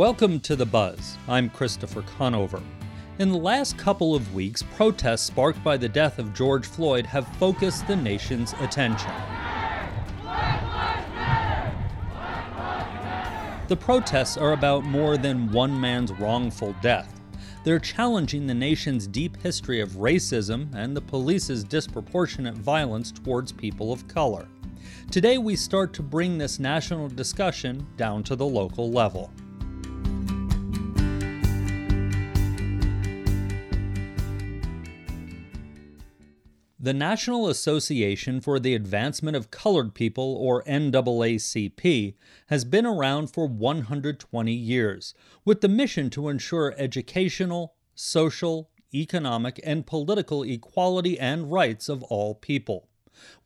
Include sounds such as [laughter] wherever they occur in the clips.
Welcome to The Buzz. I'm Christopher Conover. In the last couple of weeks, protests sparked by the death of George Floyd have focused the nation's attention. The protests are about more than one man's wrongful death. They're challenging the nation's deep history of racism and the police's disproportionate violence towards people of color. Today, we start to bring this national discussion down to the local level. The National Association for the Advancement of Colored People, or NAACP, has been around for 120 years, with the mission to ensure educational, social, economic, and political equality and rights of all people.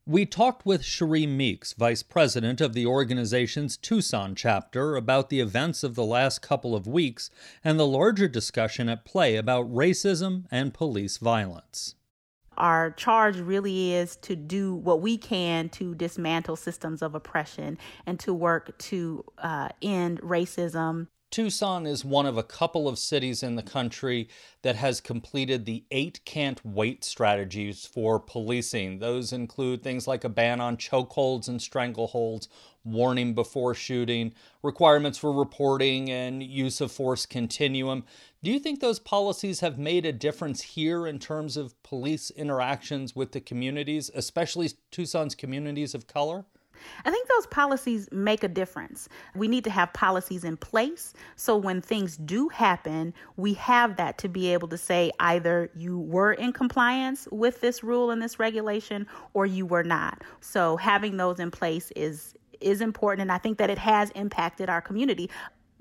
We talked with Cherie Meeks, Vice President of the organization's Tucson chapter, about the events of the last couple of weeks and the larger discussion at play about racism and police violence. Our charge really is to do what we can to dismantle systems of oppression and to work to uh, end racism. Tucson is one of a couple of cities in the country that has completed the eight can't wait strategies for policing. Those include things like a ban on chokeholds and strangleholds, warning before shooting, requirements for reporting and use of force continuum. Do you think those policies have made a difference here in terms of police interactions with the communities, especially Tucson's communities of color? I think those policies make a difference. We need to have policies in place so when things do happen, we have that to be able to say either you were in compliance with this rule and this regulation or you were not. So having those in place is is important and I think that it has impacted our community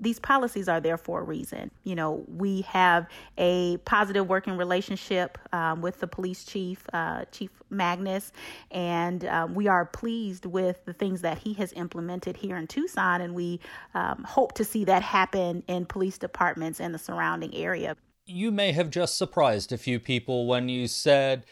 these policies are there for a reason. You know, we have a positive working relationship um, with the police chief, uh, Chief Magnus, and um, we are pleased with the things that he has implemented here in Tucson, and we um, hope to see that happen in police departments in the surrounding area. You may have just surprised a few people when you said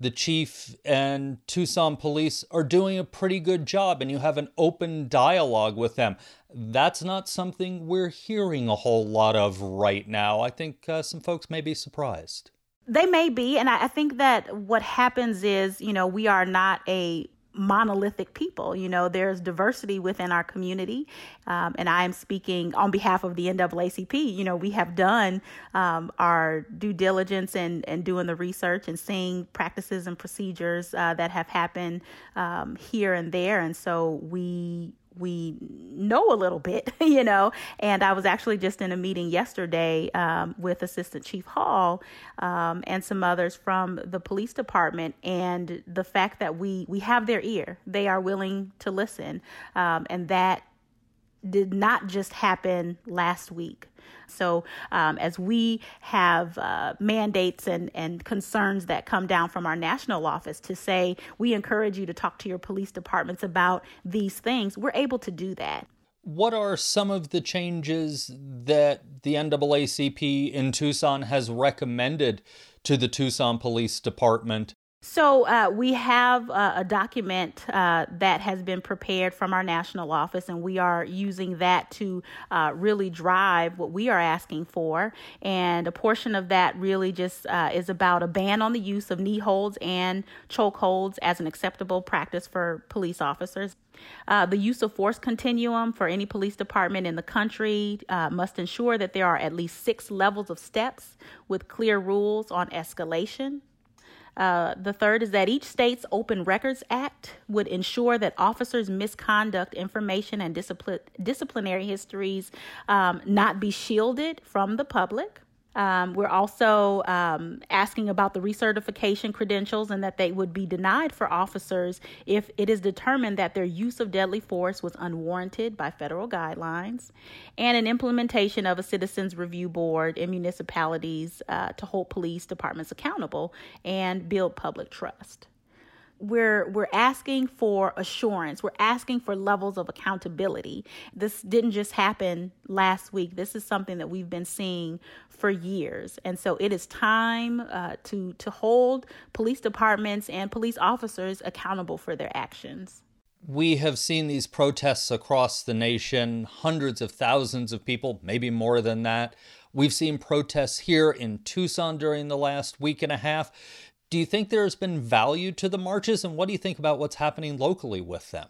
the chief and Tucson police are doing a pretty good job and you have an open dialogue with them. That's not something we're hearing a whole lot of right now. I think uh, some folks may be surprised. They may be. And I, I think that what happens is, you know, we are not a monolithic people. You know, there's diversity within our community. Um, and I am speaking on behalf of the NAACP. You know, we have done um, our due diligence and, and doing the research and seeing practices and procedures uh, that have happened um, here and there. And so we we know a little bit, [laughs] you know. And I was actually just in a meeting yesterday um, with Assistant Chief Hall um, and some others from the police department, and the fact that we we have their ear, they are willing to listen, um, and that did not just happen last week. So, um, as we have uh, mandates and, and concerns that come down from our national office to say, we encourage you to talk to your police departments about these things, we're able to do that. What are some of the changes that the NAACP in Tucson has recommended to the Tucson Police Department so uh, we have uh, a document uh, that has been prepared from our national office, and we are using that to uh, really drive what we are asking for. And a portion of that really just uh, is about a ban on the use of knee holds and choke holds as an acceptable practice for police officers. Uh, the use of force continuum for any police department in the country uh, must ensure that there are at least six levels of steps with clear rules on escalation. Uh, the third is that each state's Open Records Act would ensure that officers' misconduct information and disciplinary histories um, not be shielded from the public. Um, we're also um, asking about the recertification credentials and that they would be denied for officers if it is determined that their use of deadly force was unwarranted by federal guidelines, and an implementation of a citizens review board in municipalities uh, to hold police departments accountable and build public trust we're we're asking for assurance. We're asking for levels of accountability. This didn't just happen last week. This is something that we've been seeing for years. And so it is time uh, to to hold police departments and police officers accountable for their actions. We have seen these protests across the nation, hundreds of thousands of people, maybe more than that. We've seen protests here in Tucson during the last week and a half. Do you think there has been value to the marches, and what do you think about what's happening locally with them?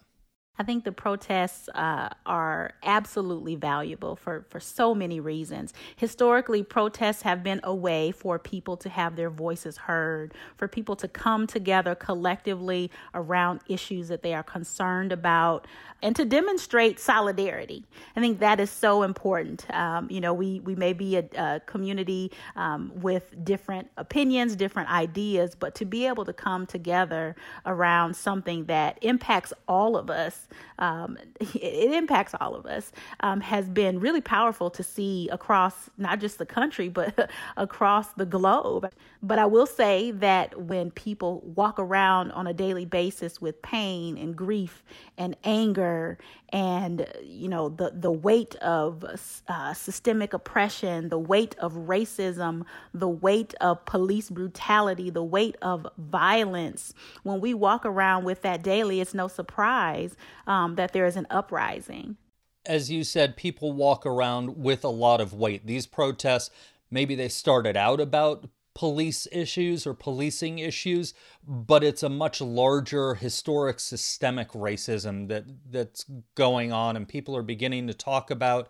I think the protests uh, are absolutely valuable for, for so many reasons. Historically, protests have been a way for people to have their voices heard, for people to come together collectively around issues that they are concerned about, and to demonstrate solidarity. I think that is so important. Um, you know, we, we may be a, a community um, with different opinions, different ideas, but to be able to come together around something that impacts all of us um, [laughs] it, it, impacts all of us, um, has been really powerful to see across not just the country, but [laughs] across the globe. But I will say that when people walk around on a daily basis with pain and grief and anger and you know the the weight of uh, systemic oppression, the weight of racism, the weight of police brutality, the weight of violence. When we walk around with that daily, it's no surprise um, that there is an uprising. As you said, people walk around with a lot of weight. These protests, maybe they started out about police issues or policing issues, but it's a much larger historic systemic racism that that's going on and people are beginning to talk about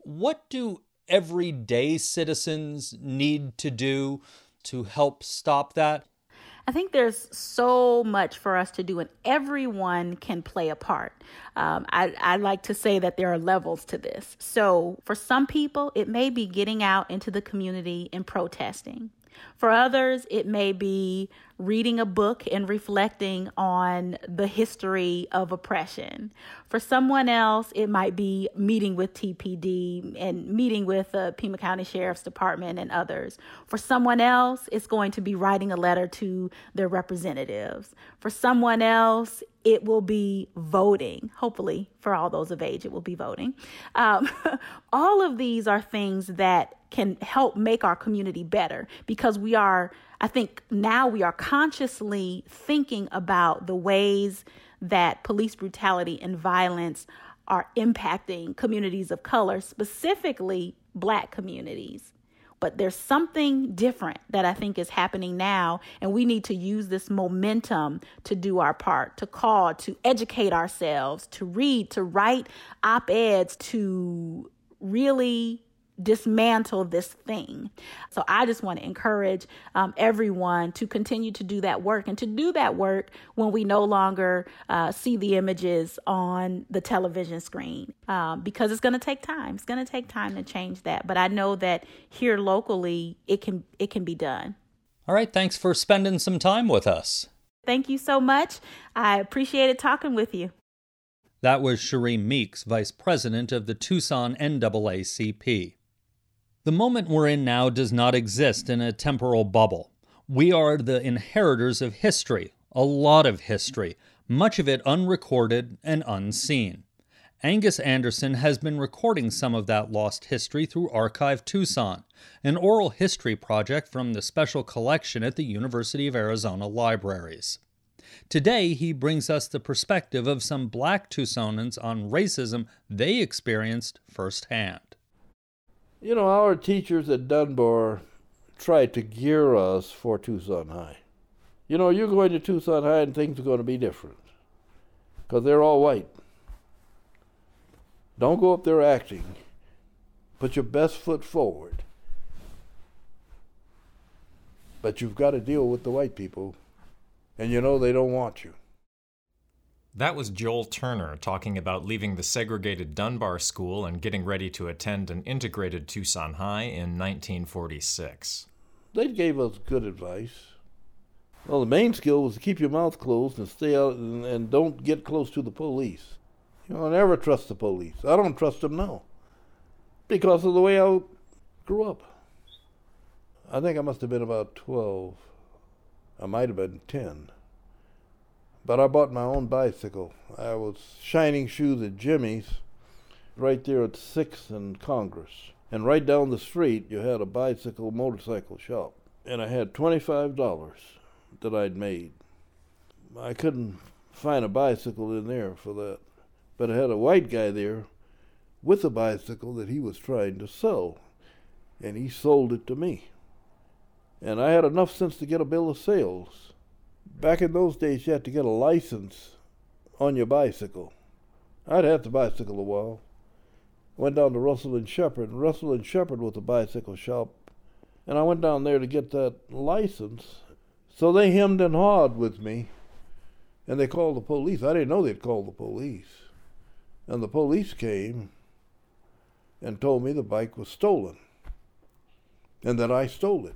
what do everyday citizens need to do to help stop that? I think there's so much for us to do, and everyone can play a part. Um, I, I like to say that there are levels to this. So, for some people, it may be getting out into the community and protesting. For others, it may be reading a book and reflecting on the history of oppression. For someone else, it might be meeting with TPD and meeting with the Pima County Sheriff's Department and others. For someone else, it's going to be writing a letter to their representatives. For someone else, it will be voting. Hopefully, for all those of age, it will be voting. Um, [laughs] all of these are things that can help make our community better because we are, I think now we are consciously thinking about the ways that police brutality and violence are impacting communities of color, specifically black communities. But there's something different that I think is happening now, and we need to use this momentum to do our part, to call, to educate ourselves, to read, to write op eds, to really dismantle this thing. So I just want to encourage um, everyone to continue to do that work and to do that work when we no longer uh, see the images on the television screen um, because it's going to take time. It's going to take time to change that. But I know that here locally, it can it can be done. All right. Thanks for spending some time with us. Thank you so much. I appreciated talking with you. That was Cherie Meeks, Vice President of the Tucson NAACP. The moment we're in now does not exist in a temporal bubble. We are the inheritors of history, a lot of history, much of it unrecorded and unseen. Angus Anderson has been recording some of that lost history through Archive Tucson, an oral history project from the special collection at the University of Arizona Libraries. Today, he brings us the perspective of some black Tucsonans on racism they experienced firsthand. You know, our teachers at Dunbar tried to gear us for Tucson High. You know, you're going to Tucson High and things are going to be different because they're all white. Don't go up there acting. Put your best foot forward. But you've got to deal with the white people, and you know they don't want you. That was Joel Turner talking about leaving the segregated Dunbar School and getting ready to attend an integrated Tucson High in 1946. They gave us good advice. Well, the main skill was to keep your mouth closed and stay out and, and don't get close to the police. You know, never trust the police. I don't trust them now because of the way I grew up. I think I must have been about 12. I might have been 10. But I bought my own bicycle. I was shining shoes at Jimmy's right there at 6th and Congress. And right down the street, you had a bicycle motorcycle shop. And I had $25 that I'd made. I couldn't find a bicycle in there for that. But I had a white guy there with a bicycle that he was trying to sell, and he sold it to me. And I had enough sense to get a bill of sales. Back in those days, you had to get a license on your bicycle. I'd had the bicycle a while. Went down to Russell and Shepard, Russell and Shepard was a bicycle shop, and I went down there to get that license. So they hemmed and hawed with me, and they called the police. I didn't know they'd call the police. And the police came and told me the bike was stolen and that I stole it.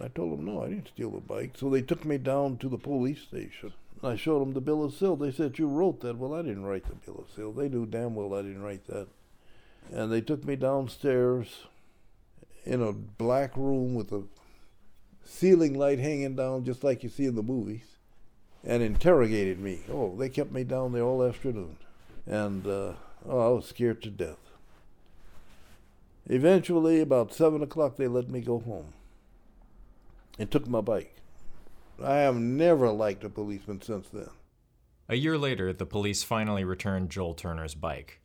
I told them, no, I didn't steal the bike. So they took me down to the police station. I showed them the bill of sale. They said, you wrote that. Well, I didn't write the bill of sale. They knew damn well I didn't write that. And they took me downstairs in a black room with a ceiling light hanging down just like you see in the movies and interrogated me. Oh, they kept me down there all afternoon. And uh, oh, I was scared to death. Eventually, about 7 o'clock, they let me go home and took my bike. I have never liked a policeman since then. A year later, the police finally returned Joel Turner's bike.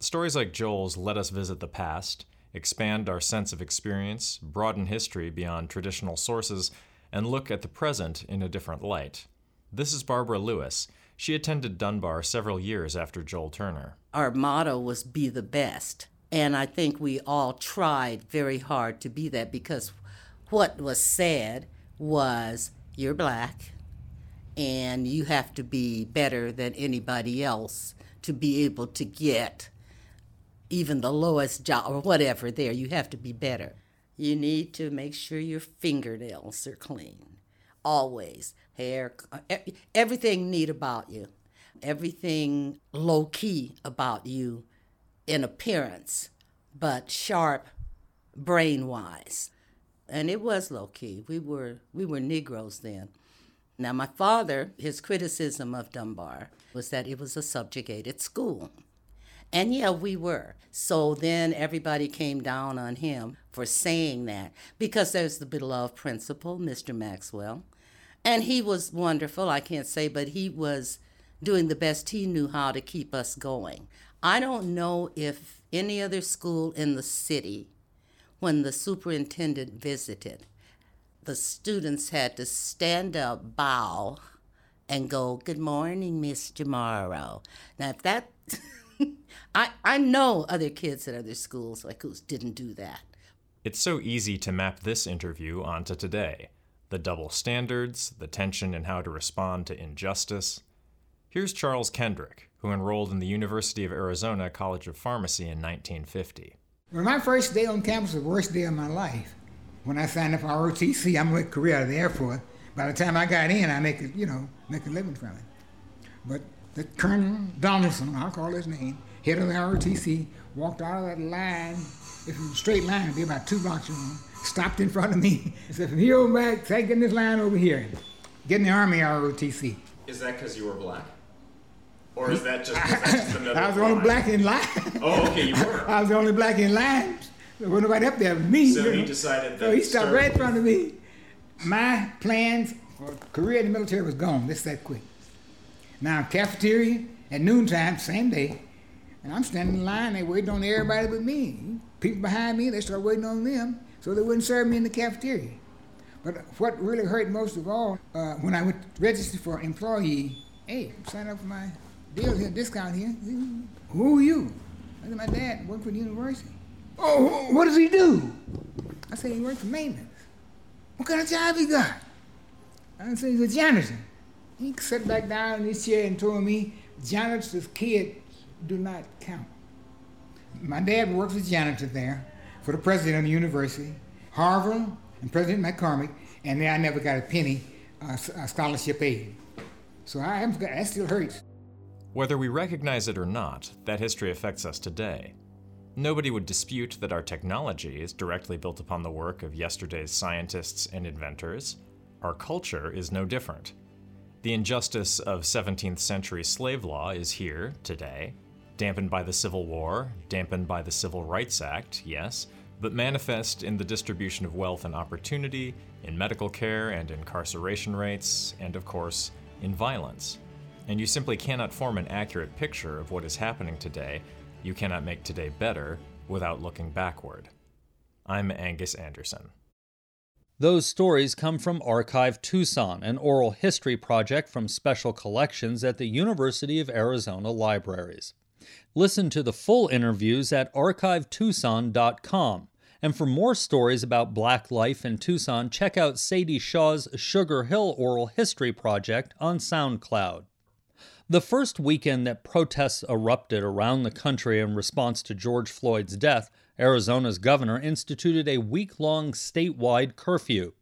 Stories like Joel's let us visit the past, expand our sense of experience, broaden history beyond traditional sources, and look at the present in a different light. This is Barbara Lewis. She attended Dunbar several years after Joel Turner. Our motto was be the best. And I think we all tried very hard to be that because what was said was you're black and you have to be better than anybody else to be able to get even the lowest job or whatever there. You have to be better. You need to make sure your fingernails are clean. Always. Hair, everything neat about you. Everything low key about you in appearance, but sharp brain wise. And it was low key. We were we were Negroes then. Now my father, his criticism of Dunbar was that it was a subjugated school. And yeah, we were. So then everybody came down on him for saying that because there's the beloved principal, Mr. Maxwell. And he was wonderful, I can't say, but he was doing the best he knew how to keep us going. I don't know if any other school in the city, when the superintendent visited, the students had to stand up, bow, and go, Good morning, Miss Morrow. Now, if that, [laughs] I, I know other kids at other schools like who didn't do that. It's so easy to map this interview onto today the double standards, the tension in how to respond to injustice. Here's Charles Kendrick, who enrolled in the University of Arizona College of Pharmacy in 1950. Well, my first day on campus was the worst day of my life. When I signed up for ROTC, I'm with career out of the Air Force. By the time I got in, I make it, you know, make a living from it. But the Colonel Donaldson, I'll call his name, head of the ROTC, walked out of that line. If it was a straight line, it'd be about two blocks long. Stopped in front of me [laughs] and said, "From here on back, take in this line over here. Get in the Army ROTC." Is that because you were black? Or is that just, that just [laughs] another I was the only line? black in line. Oh, okay, you were. [laughs] I was the only black in line. There wasn't nobody up there but me. So you he know. decided So that he stopped right in front of me. My plans for career in the military was gone. This that quick. Now cafeteria at noontime, same day, and I'm standing in line. They waiting on everybody but me. People behind me, they start waiting on them, so they wouldn't serve me in the cafeteria. But what really hurt most of all, uh, when I went to register for employee, hey, sign up for my deal here, discount here. Who are you? I said, my dad worked for the university. Oh, what does he do? I said, he works for maintenance. What kind of job he got? I said, he's a janitor. He sat back down in his chair and told me, janitors' kids do not count. My dad worked as a janitor there for the president of the university, Harvill, and President McCormick, and there I never got a penny uh, uh, scholarship aid. So I haven't got, that still hurts. Whether we recognize it or not, that history affects us today. Nobody would dispute that our technology is directly built upon the work of yesterday's scientists and inventors. Our culture is no different. The injustice of 17th century slave law is here today, dampened by the Civil War, dampened by the Civil Rights Act, yes, but manifest in the distribution of wealth and opportunity, in medical care and incarceration rates, and of course, in violence. And you simply cannot form an accurate picture of what is happening today. You cannot make today better without looking backward. I'm Angus Anderson. Those stories come from Archive Tucson, an oral history project from special collections at the University of Arizona Libraries. Listen to the full interviews at archivetucson.com. And for more stories about Black life in Tucson, check out Sadie Shaw's Sugar Hill Oral History Project on SoundCloud. The first weekend that protests erupted around the country in response to George Floyd's death, Arizona's governor instituted a week long statewide curfew.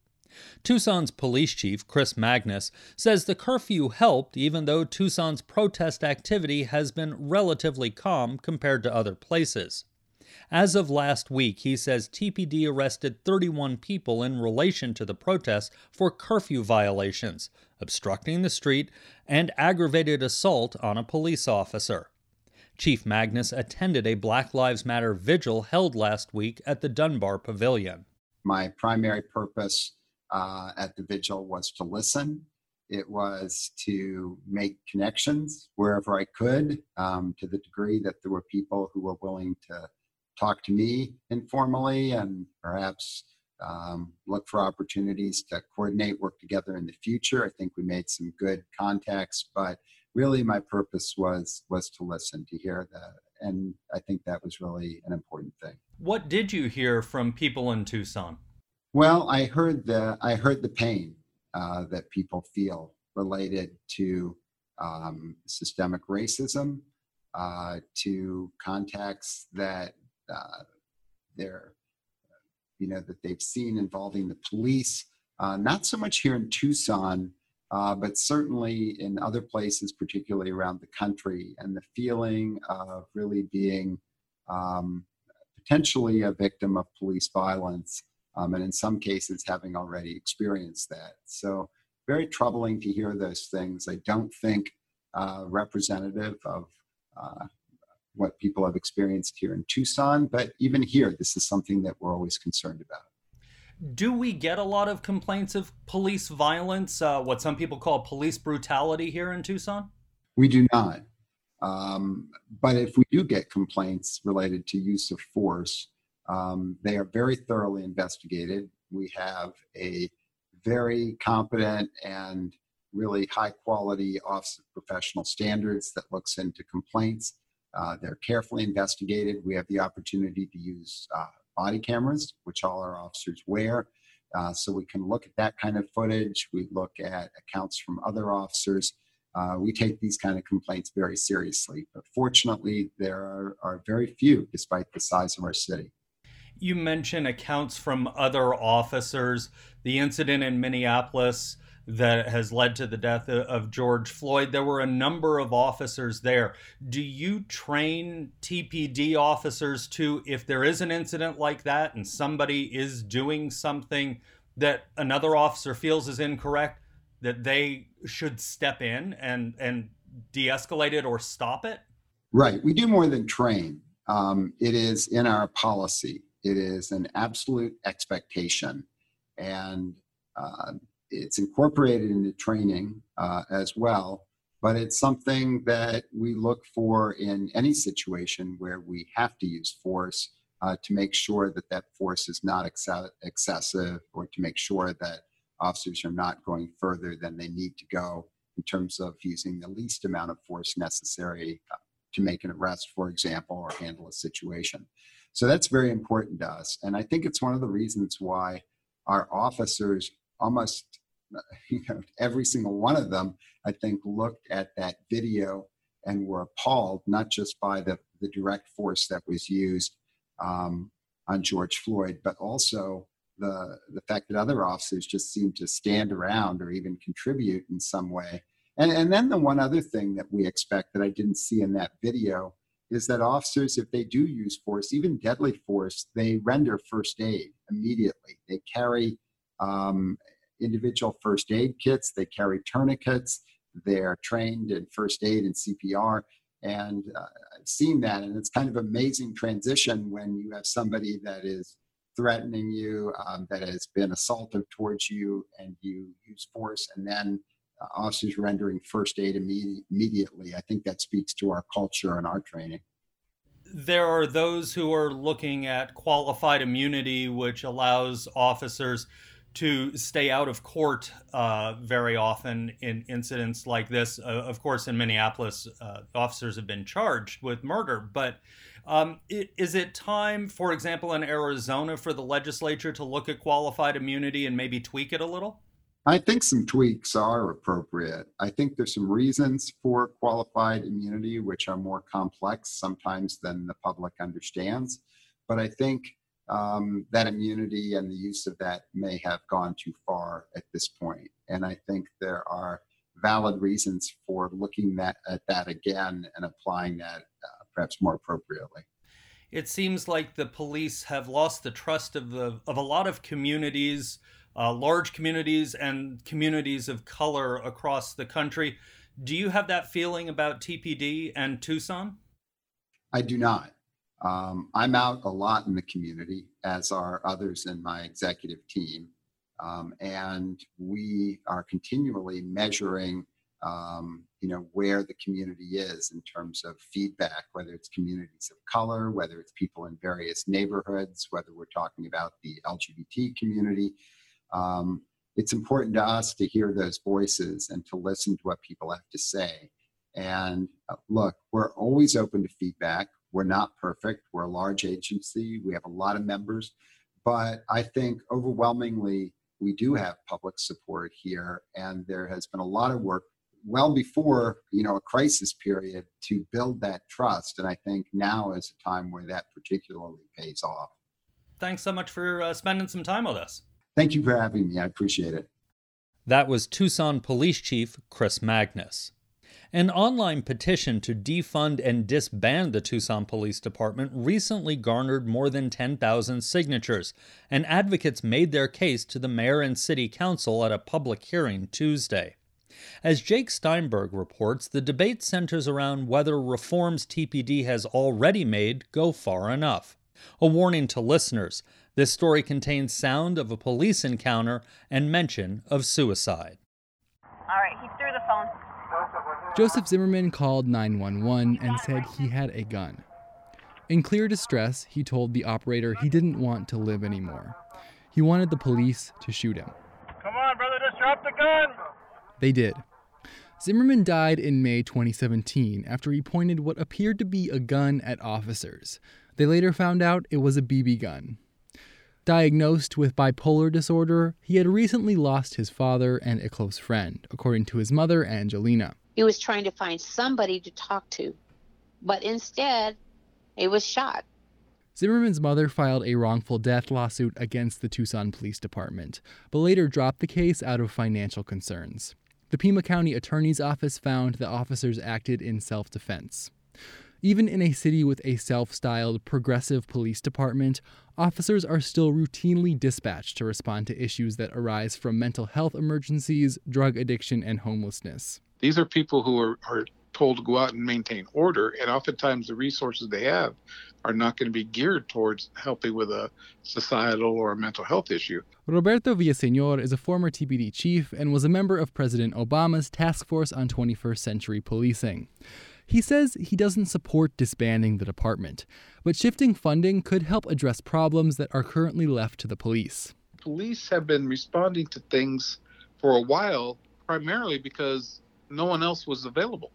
Tucson's police chief, Chris Magnus, says the curfew helped even though Tucson's protest activity has been relatively calm compared to other places. As of last week, he says TPD arrested 31 people in relation to the protests for curfew violations, obstructing the street, and aggravated assault on a police officer. Chief Magnus attended a Black Lives Matter vigil held last week at the Dunbar Pavilion. My primary purpose uh, at the vigil was to listen. It was to make connections wherever I could, um, to the degree that there were people who were willing to talk to me informally and perhaps um, look for opportunities to coordinate work together in the future. I think we made some good contacts, but really my purpose was was to listen, to hear that, and I think that was really an important thing. What did you hear from people in Tucson? Well, I heard the I heard the pain uh, that people feel related to um, systemic racism, uh, to contacts that uh, they're you know that they've seen involving the police. Uh, not so much here in Tucson, uh, but certainly in other places, particularly around the country, and the feeling of really being um, potentially a victim of police violence, um, and in some cases having already experienced that. So, very troubling to hear those things. I don't think uh, representative of uh, what people have experienced here in Tucson, but even here, this is something that we're always concerned about. Do we get a lot of complaints of police violence, uh, what some people call police brutality here in Tucson? We do not. Um, but if we do get complaints related to use of force, um, they are very thoroughly investigated. We have a very competent and really high quality Office of Professional Standards that looks into complaints. Uh, they're carefully investigated. We have the opportunity to use uh, body cameras, which all our officers wear. Uh, so we can look at that kind of footage. We look at accounts from other officers. Uh, we take these kind of complaints very seriously. But fortunately, there are, are very few despite the size of our city. You mentioned accounts from other officers. The incident in Minneapolis that has led to the death of George Floyd. There were a number of officers there. Do you train TPD officers to, if there is an incident like that and somebody is doing something that another officer feels is incorrect, that they should step in and, and de escalate it or stop it? Right. We do more than train, um, it is in our policy, it is an absolute expectation. And uh, it's incorporated into training uh, as well, but it's something that we look for in any situation where we have to use force uh, to make sure that that force is not ex- excessive or to make sure that officers are not going further than they need to go in terms of using the least amount of force necessary uh, to make an arrest, for example, or handle a situation. So that's very important to us. And I think it's one of the reasons why our officers almost [laughs] you know, every single one of them, I think, looked at that video and were appalled, not just by the, the direct force that was used um, on George Floyd, but also the, the fact that other officers just seemed to stand around or even contribute in some way. And, and then the one other thing that we expect that I didn't see in that video is that officers, if they do use force, even deadly force, they render first aid immediately. They carry um, individual first aid kits, they carry tourniquets, they're trained in first aid and CPR. And uh, I've seen that, and it's kind of amazing transition when you have somebody that is threatening you, um, that has been assaultive towards you, and you use force, and then officers rendering first aid imme- immediately. I think that speaks to our culture and our training. There are those who are looking at qualified immunity, which allows officers to stay out of court uh, very often in incidents like this. Uh, of course, in Minneapolis, uh, officers have been charged with murder, but um, is it time, for example, in Arizona, for the legislature to look at qualified immunity and maybe tweak it a little? I think some tweaks are appropriate. I think there's some reasons for qualified immunity, which are more complex sometimes than the public understands. But I think um, that immunity and the use of that may have gone too far at this point. And I think there are valid reasons for looking that, at that again and applying that uh, perhaps more appropriately. It seems like the police have lost the trust of the of a lot of communities uh, large communities and communities of color across the country. Do you have that feeling about TPD and Tucson? I do not. Um, I'm out a lot in the community, as are others in my executive team. Um, and we are continually measuring um, you know where the community is in terms of feedback whether it's communities of color whether it's people in various neighborhoods whether we're talking about the lgbt community um, it's important to us to hear those voices and to listen to what people have to say. And uh, look, we're always open to feedback. We're not perfect. We're a large agency. We have a lot of members. But I think overwhelmingly, we do have public support here. And there has been a lot of work well before you know a crisis period to build that trust and i think now is a time where that particularly pays off thanks so much for uh, spending some time with us Thank you for having me. I appreciate it. That was Tucson Police Chief Chris Magnus. An online petition to defund and disband the Tucson Police Department recently garnered more than 10,000 signatures, and advocates made their case to the mayor and city council at a public hearing Tuesday. As Jake Steinberg reports, the debate centers around whether reforms TPD has already made go far enough. A warning to listeners this story contains sound of a police encounter and mention of suicide. All right, the phone. Joseph Zimmerman called 911 and said he had a gun. In clear distress, he told the operator he didn't want to live anymore. He wanted the police to shoot him. Come on, brother, just drop the gun! They did. Zimmerman died in May 2017 after he pointed what appeared to be a gun at officers. They later found out it was a BB gun. Diagnosed with bipolar disorder, he had recently lost his father and a close friend, according to his mother, Angelina. He was trying to find somebody to talk to, but instead, he was shot. Zimmerman's mother filed a wrongful death lawsuit against the Tucson Police Department, but later dropped the case out of financial concerns. The Pima County Attorney's Office found the officers acted in self defense. Even in a city with a self styled progressive police department, officers are still routinely dispatched to respond to issues that arise from mental health emergencies, drug addiction, and homelessness. These are people who are, are told to go out and maintain order, and oftentimes the resources they have are not going to be geared towards helping with a societal or a mental health issue. Roberto Villaseñor is a former TPD chief and was a member of President Obama's Task Force on 21st Century Policing. He says he doesn't support disbanding the department, but shifting funding could help address problems that are currently left to the police. Police have been responding to things for a while, primarily because no one else was available.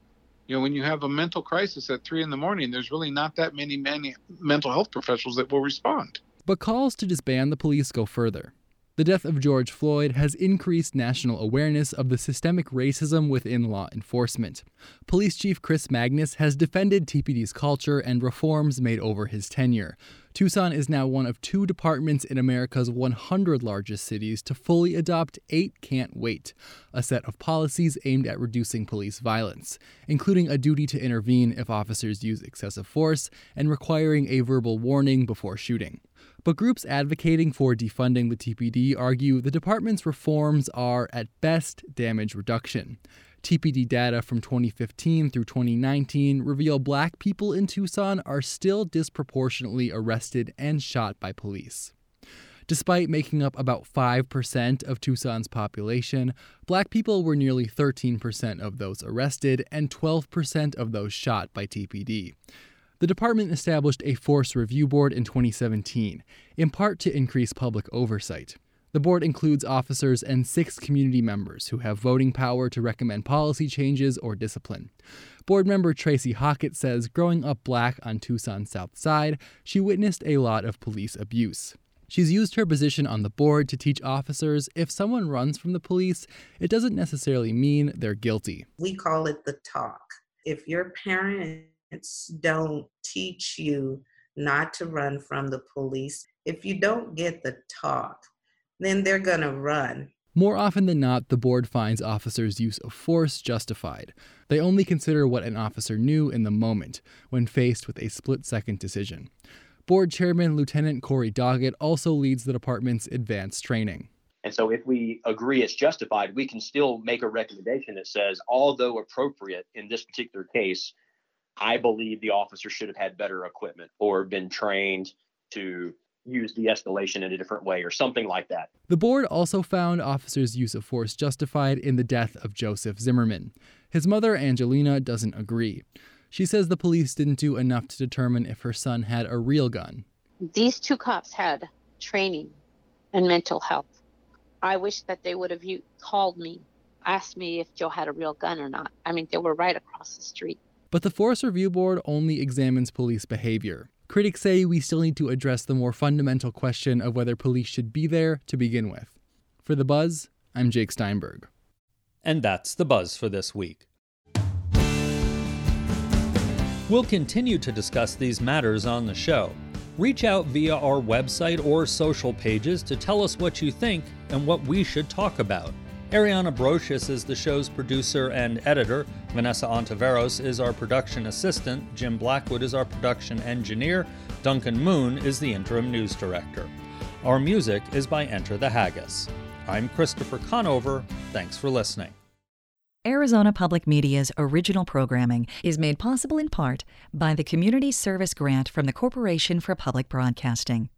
You know, when you have a mental crisis at three in the morning, there's really not that many, many mental health professionals that will respond. But calls to disband the police go further. The death of George Floyd has increased national awareness of the systemic racism within law enforcement. Police Chief Chris Magnus has defended TPD's culture and reforms made over his tenure. Tucson is now one of two departments in America's 100 largest cities to fully adopt Eight Can't Wait, a set of policies aimed at reducing police violence, including a duty to intervene if officers use excessive force and requiring a verbal warning before shooting. But groups advocating for defunding the TPD argue the department's reforms are, at best, damage reduction. TPD data from 2015 through 2019 reveal black people in Tucson are still disproportionately arrested and shot by police. Despite making up about 5% of Tucson's population, black people were nearly 13% of those arrested and 12% of those shot by TPD. The department established a force review board in 2017, in part to increase public oversight. The board includes officers and six community members who have voting power to recommend policy changes or discipline. Board member Tracy Hockett says growing up black on Tucson's South Side, she witnessed a lot of police abuse. She's used her position on the board to teach officers if someone runs from the police, it doesn't necessarily mean they're guilty. We call it the talk. If your parents don't teach you not to run from the police, if you don't get the talk, then they're going to run. More often than not, the board finds officers' use of force justified. They only consider what an officer knew in the moment when faced with a split second decision. Board Chairman Lieutenant Corey Doggett also leads the department's advanced training. And so, if we agree it's justified, we can still make a recommendation that says, although appropriate in this particular case, I believe the officer should have had better equipment or been trained to use de escalation in a different way or something like that. The board also found officers' use of force justified in the death of Joseph Zimmerman. His mother, Angelina, doesn't agree. She says the police didn't do enough to determine if her son had a real gun. These two cops had training and mental health. I wish that they would have called me, asked me if Joe had a real gun or not. I mean, they were right across the street. But the Force Review Board only examines police behavior. Critics say we still need to address the more fundamental question of whether police should be there to begin with. For The Buzz, I'm Jake Steinberg. And that's The Buzz for this week. We'll continue to discuss these matters on the show. Reach out via our website or social pages to tell us what you think and what we should talk about. Ariana Brocious is the show's producer and editor. Vanessa Ontiveros is our production assistant. Jim Blackwood is our production engineer. Duncan Moon is the interim news director. Our music is by Enter the Haggis. I'm Christopher Conover. Thanks for listening. Arizona Public Media's original programming is made possible in part by the Community Service Grant from the Corporation for Public Broadcasting.